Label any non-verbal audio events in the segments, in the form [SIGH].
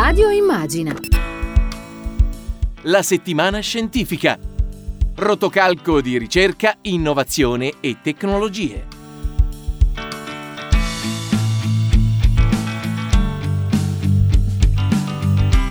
Radio Immagina. La settimana scientifica. Rotocalco di ricerca, innovazione e tecnologie.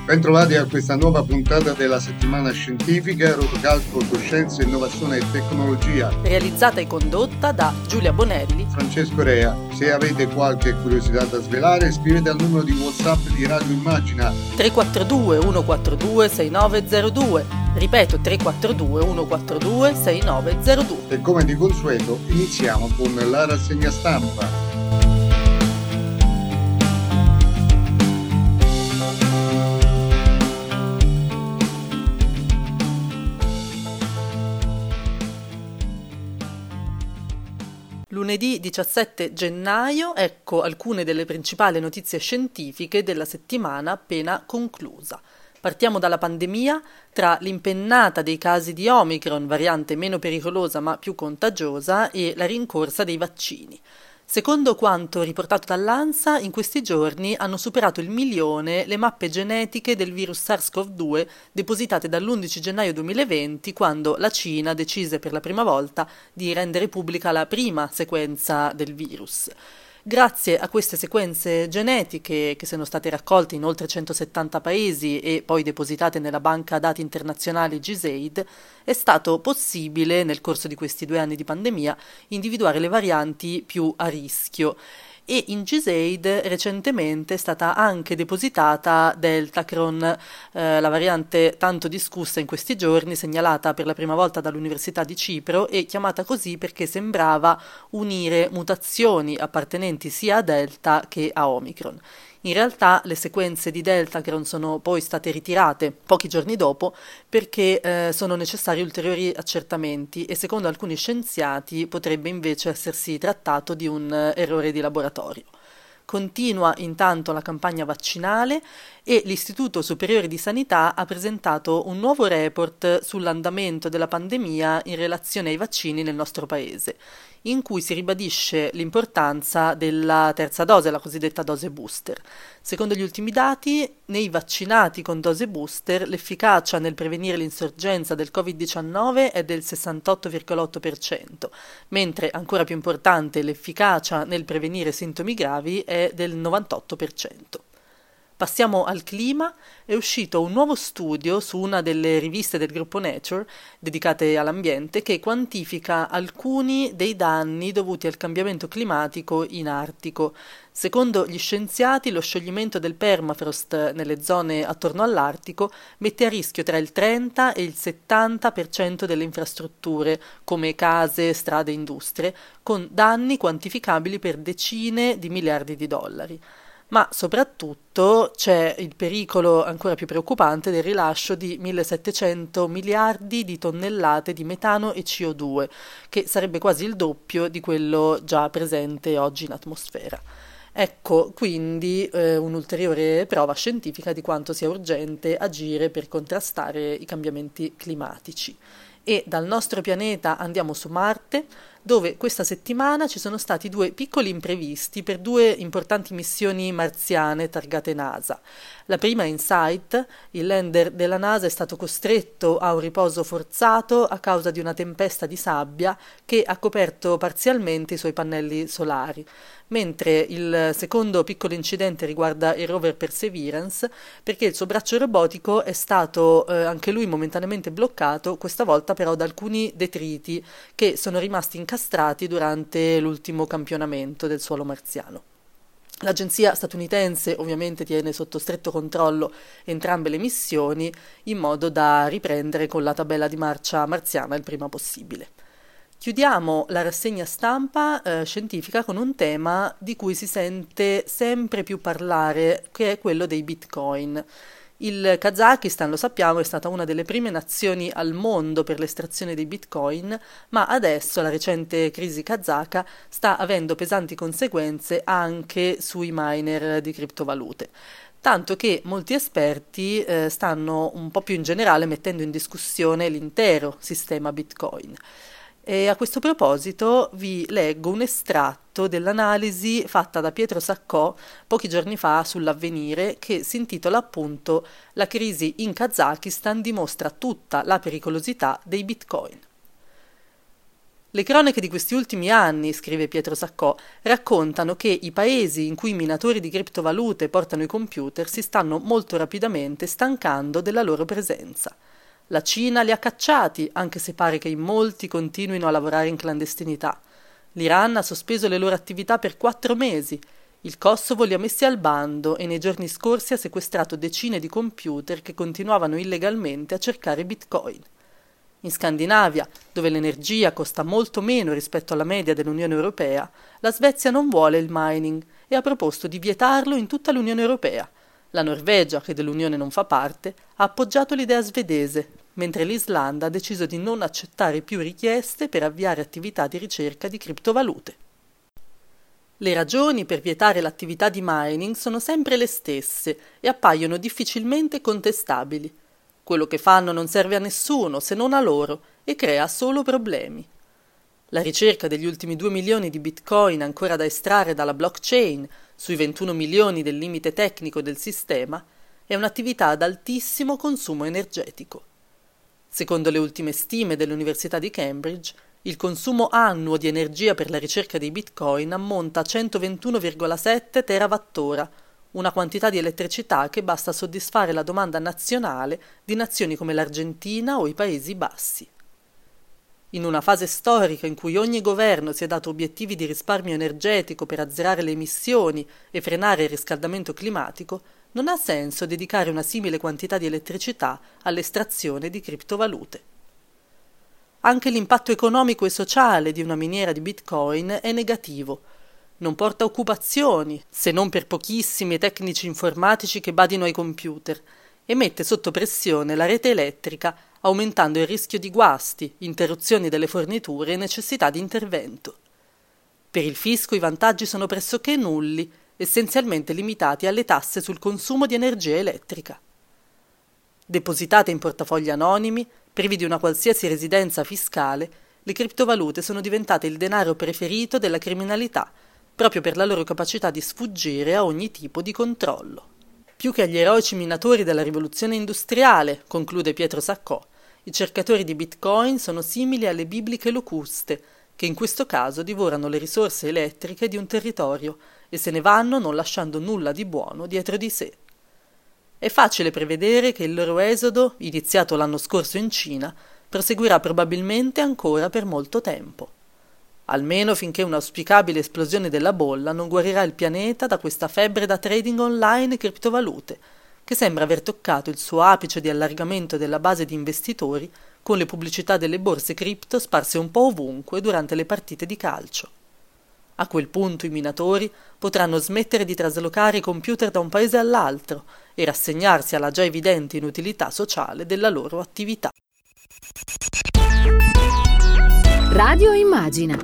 Bentrovati a questa nuova puntata della settimana scientifica Rotocalco Coscienza, Innovazione e Tecnologia. Realizzata e condotta da Giulia Bonelli, Francesco Rea. Se avete qualche curiosità da svelare, scrivete al numero di WhatsApp di Radio Immagina 342 142 6902. Ripeto 342 142 6902. e come di consueto iniziamo con la rassegna stampa. Lunedì 17 gennaio, ecco alcune delle principali notizie scientifiche della settimana appena conclusa. Partiamo dalla pandemia, tra l'impennata dei casi di Omicron, variante meno pericolosa ma più contagiosa, e la rincorsa dei vaccini. Secondo quanto riportato dall'ANSA, in questi giorni hanno superato il milione le mappe genetiche del virus SARS-CoV-2 depositate dall'11 gennaio 2020, quando la Cina decise per la prima volta di rendere pubblica la prima sequenza del virus. Grazie a queste sequenze genetiche che sono state raccolte in oltre 170 paesi e poi depositate nella banca dati internazionale GISAID, è stato possibile, nel corso di questi due anni di pandemia, individuare le varianti più a rischio e in GISAID recentemente è stata anche depositata Deltacron, eh, la variante tanto discussa in questi giorni, segnalata per la prima volta dall'Università di Cipro e chiamata così perché sembrava unire mutazioni appartenenti sia a Delta che a Omicron. In realtà le sequenze di Deltacron sono poi state ritirate pochi giorni dopo perché eh, sono necessari ulteriori accertamenti e secondo alcuni scienziati potrebbe invece essersi trattato di un eh, errore di laboratorio. Continua intanto la campagna vaccinale e l'Istituto Superiore di Sanità ha presentato un nuovo report sull'andamento della pandemia in relazione ai vaccini nel nostro paese, in cui si ribadisce l'importanza della terza dose, la cosiddetta dose booster. Secondo gli ultimi dati, nei vaccinati con dose booster l'efficacia nel prevenire l'insorgenza del Covid-19 è del 68,8%, mentre ancora più importante l'efficacia nel prevenire sintomi gravi è del 98%. Passiamo al clima. È uscito un nuovo studio su una delle riviste del gruppo Nature dedicate all'ambiente che quantifica alcuni dei danni dovuti al cambiamento climatico in Artico. Secondo gli scienziati, lo scioglimento del permafrost nelle zone attorno all'Artico mette a rischio tra il 30 e il 70% delle infrastrutture, come case, strade e industrie, con danni quantificabili per decine di miliardi di dollari ma soprattutto c'è il pericolo ancora più preoccupante del rilascio di 1700 miliardi di tonnellate di metano e CO2, che sarebbe quasi il doppio di quello già presente oggi in atmosfera. Ecco quindi eh, un'ulteriore prova scientifica di quanto sia urgente agire per contrastare i cambiamenti climatici. E dal nostro pianeta andiamo su Marte, dove questa settimana ci sono stati due piccoli imprevisti per due importanti missioni marziane targate NASA. La prima InSight, il lander della NASA è stato costretto a un riposo forzato a causa di una tempesta di sabbia che ha coperto parzialmente i suoi pannelli solari, mentre il secondo piccolo incidente riguarda il rover Perseverance perché il suo braccio robotico è stato eh, anche lui momentaneamente bloccato, questa volta però da alcuni detriti che sono rimasti incastrati durante l'ultimo campionamento del suolo marziano. L'agenzia statunitense ovviamente tiene sotto stretto controllo entrambe le missioni in modo da riprendere con la tabella di marcia marziana il prima possibile. Chiudiamo la rassegna stampa eh, scientifica con un tema di cui si sente sempre più parlare, che è quello dei bitcoin. Il Kazakistan, lo sappiamo, è stata una delle prime nazioni al mondo per l'estrazione dei bitcoin, ma adesso la recente crisi kazaka sta avendo pesanti conseguenze anche sui miner di criptovalute. Tanto che molti esperti eh, stanno un po' più in generale mettendo in discussione l'intero sistema bitcoin. E a questo proposito vi leggo un estratto dell'analisi fatta da Pietro Saccò pochi giorni fa sull'avvenire che si intitola appunto La crisi in Kazakistan dimostra tutta la pericolosità dei bitcoin. Le cronache di questi ultimi anni, scrive Pietro Saccò, raccontano che i paesi in cui i minatori di criptovalute portano i computer si stanno molto rapidamente stancando della loro presenza. La Cina li ha cacciati, anche se pare che in molti continuino a lavorare in clandestinità. L'Iran ha sospeso le loro attività per quattro mesi. Il Kosovo li ha messi al bando e nei giorni scorsi ha sequestrato decine di computer che continuavano illegalmente a cercare bitcoin. In Scandinavia, dove l'energia costa molto meno rispetto alla media dell'Unione Europea, la Svezia non vuole il mining e ha proposto di vietarlo in tutta l'Unione Europea. La Norvegia, che dell'Unione non fa parte, ha appoggiato l'idea svedese, mentre l'Islanda ha deciso di non accettare più richieste per avviare attività di ricerca di criptovalute. Le ragioni per vietare l'attività di mining sono sempre le stesse e appaiono difficilmente contestabili. Quello che fanno non serve a nessuno se non a loro e crea solo problemi. La ricerca degli ultimi 2 milioni di bitcoin ancora da estrarre dalla blockchain sui 21 milioni del limite tecnico del sistema, è un'attività ad altissimo consumo energetico. Secondo le ultime stime dell'Università di Cambridge, il consumo annuo di energia per la ricerca dei bitcoin ammonta a 121,7 terawattora, una quantità di elettricità che basta a soddisfare la domanda nazionale di nazioni come l'Argentina o i Paesi Bassi. In una fase storica in cui ogni governo si è dato obiettivi di risparmio energetico per azzerare le emissioni e frenare il riscaldamento climatico, non ha senso dedicare una simile quantità di elettricità all'estrazione di criptovalute. Anche l'impatto economico e sociale di una miniera di Bitcoin è negativo. Non porta occupazioni, se non per pochissimi tecnici informatici che badino ai computer, e mette sotto pressione la rete elettrica aumentando il rischio di guasti, interruzioni delle forniture e necessità di intervento. Per il fisco i vantaggi sono pressoché nulli, essenzialmente limitati alle tasse sul consumo di energia elettrica. Depositate in portafogli anonimi, privi di una qualsiasi residenza fiscale, le criptovalute sono diventate il denaro preferito della criminalità, proprio per la loro capacità di sfuggire a ogni tipo di controllo. Più che agli eroici minatori della rivoluzione industriale, conclude Pietro Saccò, i cercatori di bitcoin sono simili alle bibliche locuste, che in questo caso divorano le risorse elettriche di un territorio e se ne vanno non lasciando nulla di buono dietro di sé. È facile prevedere che il loro esodo, iniziato l'anno scorso in Cina, proseguirà probabilmente ancora per molto tempo almeno finché un'auspicabile esplosione della bolla non guarirà il pianeta da questa febbre da trading online e criptovalute, che sembra aver toccato il suo apice di allargamento della base di investitori con le pubblicità delle borse cripto sparse un po' ovunque durante le partite di calcio. A quel punto i minatori potranno smettere di traslocare i computer da un paese all'altro e rassegnarsi alla già evidente inutilità sociale della loro attività. Radio Immagina.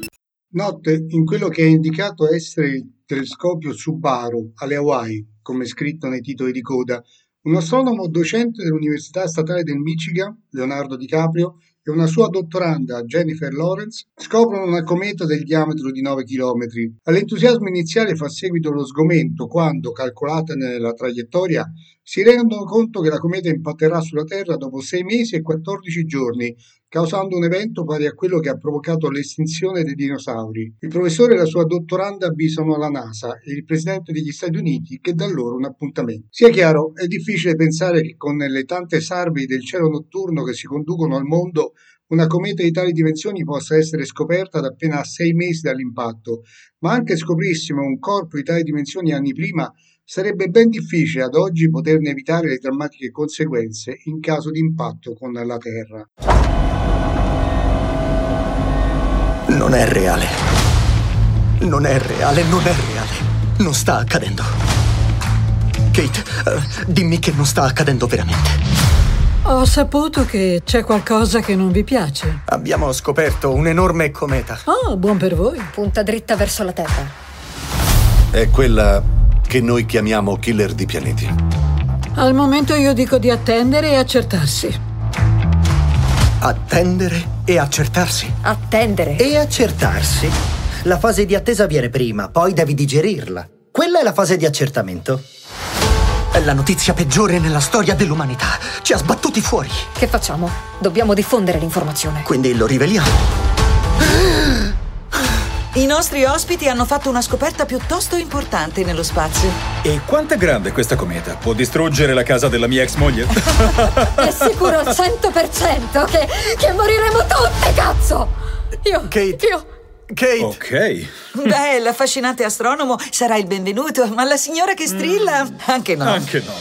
Notte in quello che è indicato essere il telescopio Subaru alle Hawaii, come scritto nei titoli di coda, un astronomo docente dell'Università Statale del Michigan, Leonardo DiCaprio, e una sua dottoranda, Jennifer Lawrence, scoprono una cometa del diametro di 9 km. All'entusiasmo iniziale fa seguito lo sgomento quando, calcolata nella traiettoria, si rendono conto che la cometa impatterà sulla Terra dopo 6 mesi e 14 giorni, causando un evento pari a quello che ha provocato l'estinzione dei dinosauri. Il professore e la sua dottoranda avvisano la NASA e il presidente degli Stati Uniti che dà loro un appuntamento. Sia chiaro, è difficile pensare che con le tante sarvi del cielo notturno che si conducono al mondo una cometa di tali dimensioni possa essere scoperta da appena sei mesi dall'impatto, ma anche scoprissimo un corpo di tali dimensioni anni prima, sarebbe ben difficile ad oggi poterne evitare le drammatiche conseguenze in caso di impatto con la Terra. Non è reale. Non è reale, non è reale. Non sta accadendo. Kate, uh, dimmi che non sta accadendo veramente. Ho saputo che c'è qualcosa che non vi piace. Abbiamo scoperto un'enorme cometa. Oh, buon per voi. Punta dritta verso la Terra. È quella che noi chiamiamo killer di pianeti. Al momento io dico di attendere e accertarsi. Attendere e accertarsi. Attendere. E accertarsi. La fase di attesa viene prima, poi devi digerirla. Quella è la fase di accertamento. È la notizia peggiore nella storia dell'umanità. Ci ha sbattuti fuori. Che facciamo? Dobbiamo diffondere l'informazione. Quindi lo riveliamo. I nostri ospiti hanno fatto una scoperta piuttosto importante nello spazio. E quanto è grande questa cometa? Può distruggere la casa della mia ex moglie? È [LAUGHS] sicuro al 100% che, che moriremo tutte, cazzo! Io... Kate. Io... Kate. Ok. Beh, l'affascinante astronomo sarà il benvenuto, ma la signora che strilla, anche no. Anche no.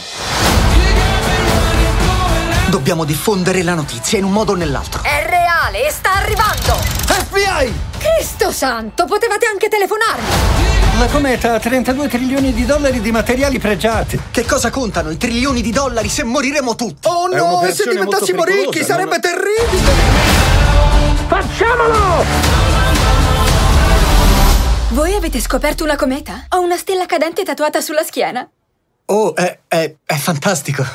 Dobbiamo diffondere la notizia in un modo o nell'altro. È reale e sta arrivando! FBI! Cristo santo, potevate anche telefonarmi! La cometa ha 32 trilioni di dollari di materiali pregiati. Che cosa contano i trilioni di dollari se moriremo tutti? Oh no, e se diventassimo ricchi sarebbe non- terribile! Facciamolo! Voi avete scoperto una cometa? Ho una stella cadente tatuata sulla schiena. Oh, è, è, è fantastico.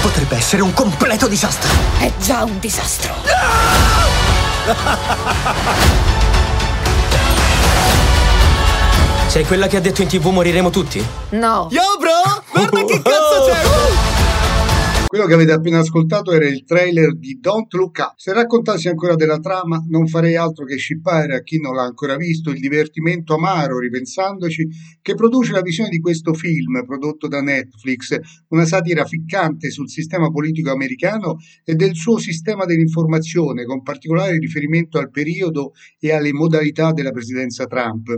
Potrebbe essere un completo disastro. È già un disastro. Sei quella che ha detto in tv moriremo tutti? No. Yo, bro! Guarda che cazzo c'è! [LAUGHS] Quello che avete appena ascoltato era il trailer di Don't Look Up. Se raccontassi ancora della trama, non farei altro che scippare a chi non l'ha ancora visto il divertimento amaro, ripensandoci, che produce la visione di questo film prodotto da Netflix, una satira ficcante sul sistema politico americano e del suo sistema dell'informazione, con particolare riferimento al periodo e alle modalità della presidenza Trump.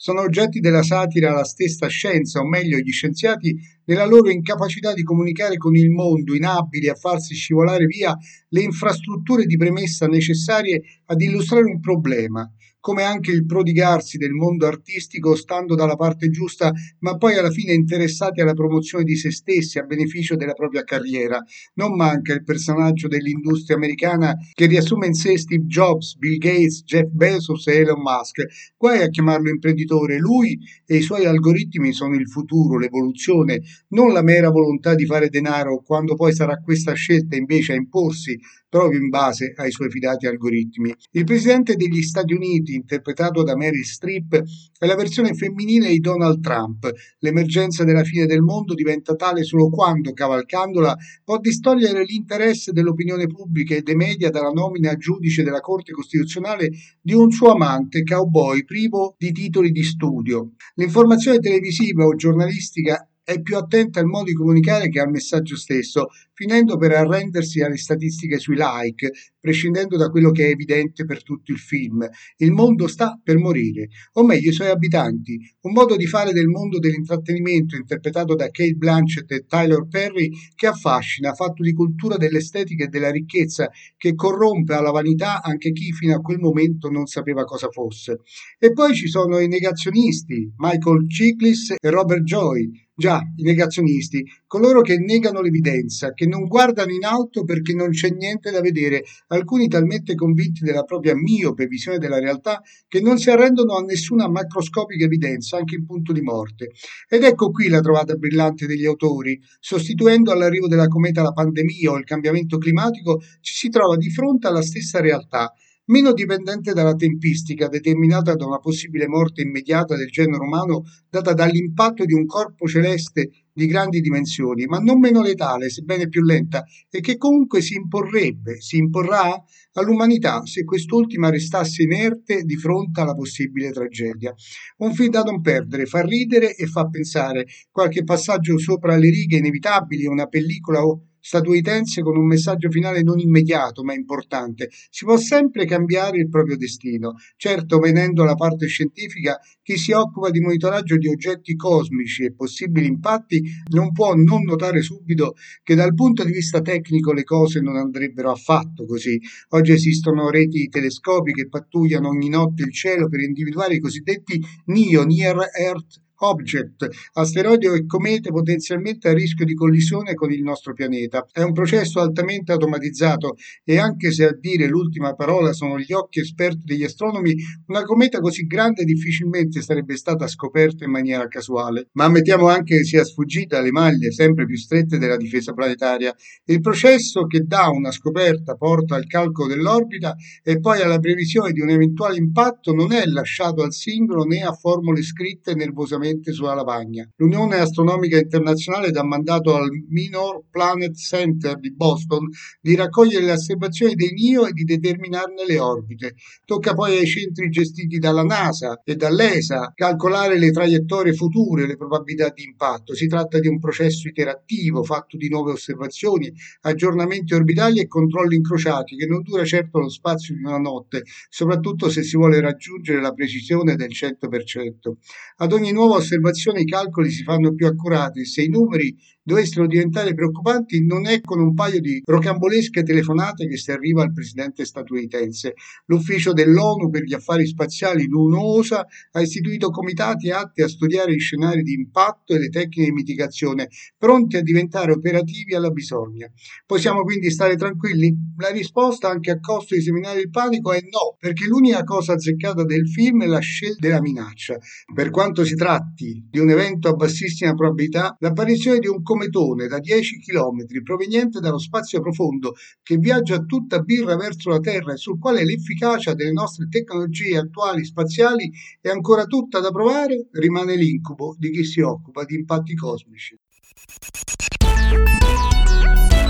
Sono oggetti della satira la stessa scienza, o meglio gli scienziati, nella loro incapacità di comunicare con il mondo, inabili a farsi scivolare via le infrastrutture di premessa necessarie ad illustrare un problema, come anche il prodigarsi del mondo artistico stando dalla parte giusta, ma poi alla fine interessati alla promozione di se stessi a beneficio della propria carriera. Non manca il personaggio dell'industria americana che riassume in sé Steve Jobs, Bill Gates, Jeff Bezos e Elon Musk. Guai a chiamarlo imprenditore, lui e i suoi algoritmi sono il futuro, l'evoluzione, non la mera volontà di fare denaro quando poi sarà questa scelta invece a imporsi proprio in base ai suoi fidati algoritmi. Il presidente degli Stati Uniti, interpretato da Mary Streep, è la versione femminile di Donald Trump. L'emergenza della fine del mondo diventa tale solo quando, cavalcandola, può distogliere l'interesse dell'opinione pubblica e dei media dalla nomina a giudice della Corte Costituzionale di un suo amante cowboy privo di titoli di studio. L'informazione televisiva o giornalistica è più attenta al modo di comunicare che al messaggio stesso, finendo per arrendersi alle statistiche sui like, prescindendo da quello che è evidente per tutto il film. Il mondo sta per morire, o meglio i suoi abitanti. Un modo di fare del mondo dell'intrattenimento interpretato da Kate Blanchett e Tyler Perry che affascina, fatto di cultura dell'estetica e della ricchezza, che corrompe alla vanità anche chi fino a quel momento non sapeva cosa fosse. E poi ci sono i negazionisti, Michael Chiklis e Robert Joy, Già, i negazionisti, coloro che negano l'evidenza, che non guardano in alto perché non c'è niente da vedere, alcuni talmente convinti della propria miope visione della realtà che non si arrendono a nessuna macroscopica evidenza, anche in punto di morte. Ed ecco qui la trovata brillante degli autori. Sostituendo all'arrivo della cometa la pandemia o il cambiamento climatico, ci si trova di fronte alla stessa realtà, meno dipendente dalla tempistica determinata da una possibile morte immediata del genere umano data dall'impatto di un corpo celeste di grandi dimensioni, ma non meno letale, sebbene più lenta, e che comunque si imporrebbe, si imporrà all'umanità se quest'ultima restasse inerte di fronte alla possibile tragedia. Un film da non perdere, fa ridere e fa pensare, qualche passaggio sopra le righe inevitabili, una pellicola statunitense con un messaggio finale non immediato ma importante. Si può sempre cambiare il proprio destino. Certo, venendo alla parte scientifica, chi si occupa di monitoraggio di oggetti cosmici e possibili impatti non può non notare subito che dal punto di vista tecnico le cose non andrebbero affatto così. Oggi esistono reti telescopiche che pattugliano ogni notte il cielo per individuare i cosiddetti NIO, Near Earth Object, asteroidi e comete potenzialmente a rischio di collisione con il nostro pianeta. È un processo altamente automatizzato e anche se a dire l'ultima parola sono gli occhi esperti degli astronomi, una cometa così grande difficilmente sarebbe stata scoperta in maniera casuale. Ma ammettiamo anche che sia sfuggita alle maglie sempre più strette della difesa planetaria. Il processo che da una scoperta porta al calcolo dell'orbita e poi alla previsione di un eventuale impatto non è lasciato al singolo né a formule scritte nervosamente direttamente sulla lavagna. L'Unione Astronomica Internazionale dà mandato al Minor Planet Center di Boston di raccogliere le osservazioni dei NIO e di determinarne le orbite. Tocca poi ai centri gestiti dalla NASA e dall'ESA calcolare le traiettorie future, le probabilità di impatto. Si tratta di un processo iterattivo fatto di nuove osservazioni, aggiornamenti orbitali e controlli incrociati che non dura certo lo spazio di una notte, soprattutto se si vuole raggiungere la precisione del 100%. Ad ogni osservazione i calcoli si fanno più accurati. Se i numeri dovessero diventare preoccupanti, non è con un paio di rocambolesche telefonate che si arriva al presidente statunitense. L'ufficio dell'ONU per gli affari spaziali, l'UNOSA, ha istituito comitati atti a studiare gli scenari di impatto e le tecniche di mitigazione, pronti a diventare operativi alla bisogna. Possiamo quindi stare tranquilli? La risposta, anche a costo di seminare il panico, è no, perché l'unica cosa azzeccata del film è la scelta della minaccia. Per quanto si tratti di un evento a bassissima probabilità, l'apparizione di un cometone da 10 km proveniente dallo spazio profondo che viaggia a tutta birra verso la Terra e sul quale l'efficacia delle nostre tecnologie attuali spaziali è ancora tutta da provare, rimane l'incubo di chi si occupa di impatti cosmici.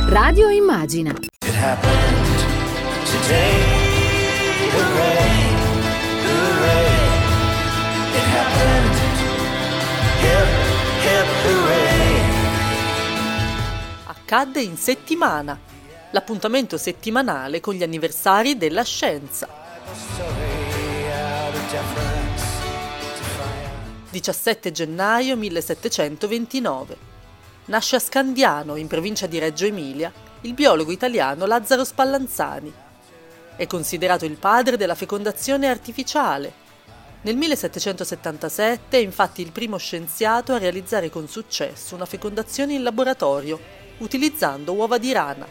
Radio Immagina. Accadde in settimana, l'appuntamento settimanale con gli anniversari della scienza. 17 gennaio 1729. Nasce a Scandiano, in provincia di Reggio Emilia, il biologo italiano Lazzaro Spallanzani. È considerato il padre della fecondazione artificiale. Nel 1777 è infatti il primo scienziato a realizzare con successo una fecondazione in laboratorio utilizzando uova di rana.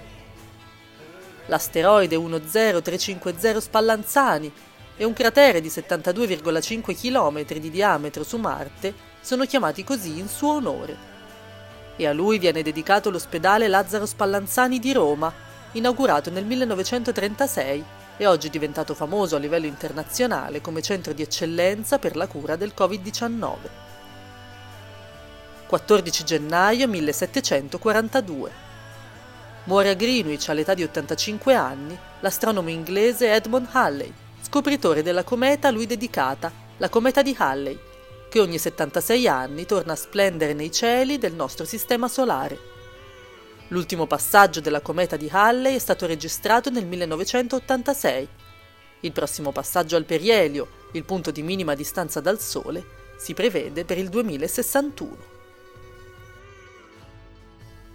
L'asteroide 10350 Spallanzani e un cratere di 72,5 km di diametro su Marte sono chiamati così in suo onore. E a lui viene dedicato l'ospedale Lazzaro Spallanzani di Roma, inaugurato nel 1936 e oggi diventato famoso a livello internazionale come centro di eccellenza per la cura del Covid-19. 14 gennaio 1742. Muore a Greenwich all'età di 85 anni l'astronomo inglese Edmund Halley, scopritore della cometa a lui dedicata, la cometa di Halley, che ogni 76 anni torna a splendere nei cieli del nostro sistema solare. L'ultimo passaggio della cometa di Halley è stato registrato nel 1986. Il prossimo passaggio al perielio, il punto di minima distanza dal Sole, si prevede per il 2061.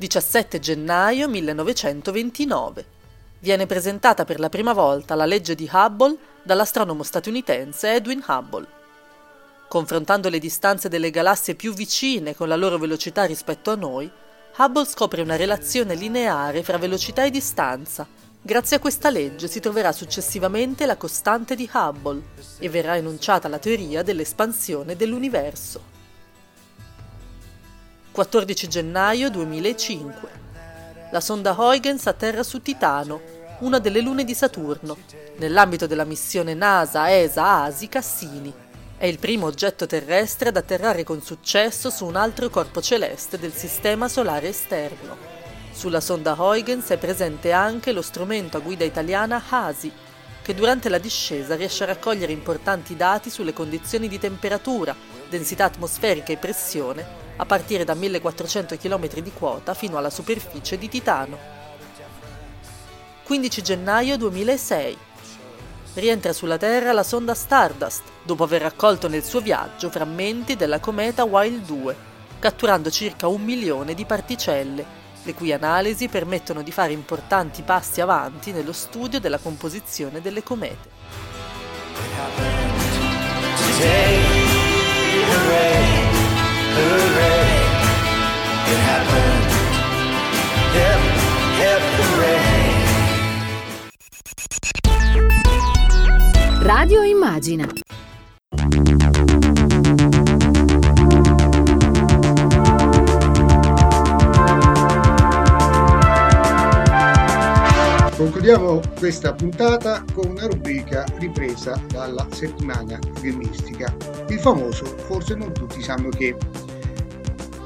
17 gennaio 1929. Viene presentata per la prima volta la legge di Hubble dall'astronomo statunitense Edwin Hubble. Confrontando le distanze delle galassie più vicine con la loro velocità rispetto a noi, Hubble scopre una relazione lineare fra velocità e distanza. Grazie a questa legge si troverà successivamente la costante di Hubble e verrà enunciata la teoria dell'espansione dell'universo. 14 gennaio 2005. La sonda Huygens atterra su Titano, una delle lune di Saturno, nell'ambito della missione NASA-ESA-ASI Cassini. È il primo oggetto terrestre ad atterrare con successo su un altro corpo celeste del Sistema Solare Esterno. Sulla sonda Huygens è presente anche lo strumento a guida italiana HASI, che durante la discesa riesce a raccogliere importanti dati sulle condizioni di temperatura, densità atmosferica e pressione a partire da 1400 km di quota fino alla superficie di Titano. 15 gennaio 2006. Rientra sulla Terra la sonda Stardust, dopo aver raccolto nel suo viaggio frammenti della cometa Wild 2, catturando circa un milione di particelle, le cui analisi permettono di fare importanti passi avanti nello studio della composizione delle comete. Radio Immagina. Concludiamo questa puntata con una rubrica ripresa dalla settimana filmistica, il famoso Forse non tutti sanno che.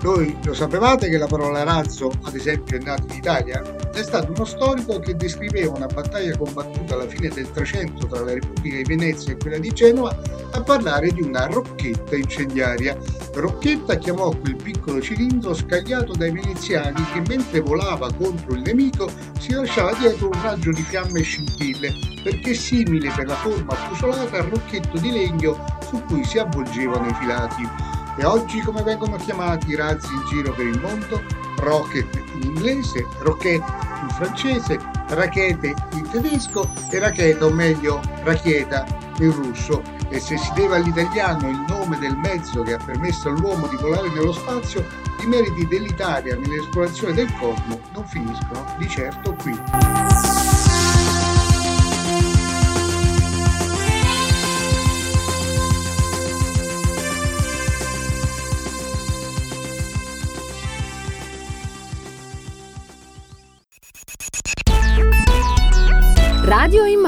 Voi lo sapevate che la parola razzo, ad esempio, è nata in Italia? È stato uno storico che descriveva una battaglia combattuta alla fine del Trecento tra la Repubblica di Venezia e quella di Genova a parlare di una rocchetta incendiaria. Rocchetta chiamò quel piccolo cilindro scagliato dai veneziani che mentre volava contro il nemico si lasciava dietro un raggio di fiamme e scintille, perché simile per la forma affusolata al rocchetto di legno su cui si avvolgevano i filati. E oggi come vengono chiamati i razzi in giro per il mondo? Rocket in inglese, roquette in francese, rachete in tedesco e racheta o meglio rachieta in russo. E se si deve all'italiano il nome del mezzo che ha permesso all'uomo di volare nello spazio, i meriti dell'Italia nell'esplorazione del cosmo non finiscono di certo qui.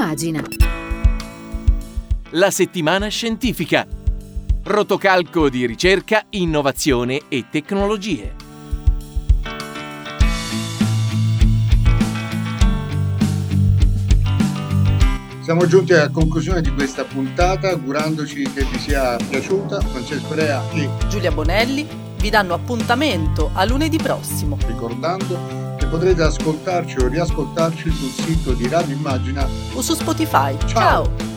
Immagina. La settimana scientifica. Rotocalco di ricerca, innovazione e tecnologie. Siamo giunti alla conclusione di questa puntata, augurandoci che vi sia piaciuta. Francesco Rea e Giulia Bonelli vi danno appuntamento a lunedì prossimo. ricordando potrete ascoltarci o riascoltarci sul sito di Radio Immagina O su Spotify. Ciao. Ciao.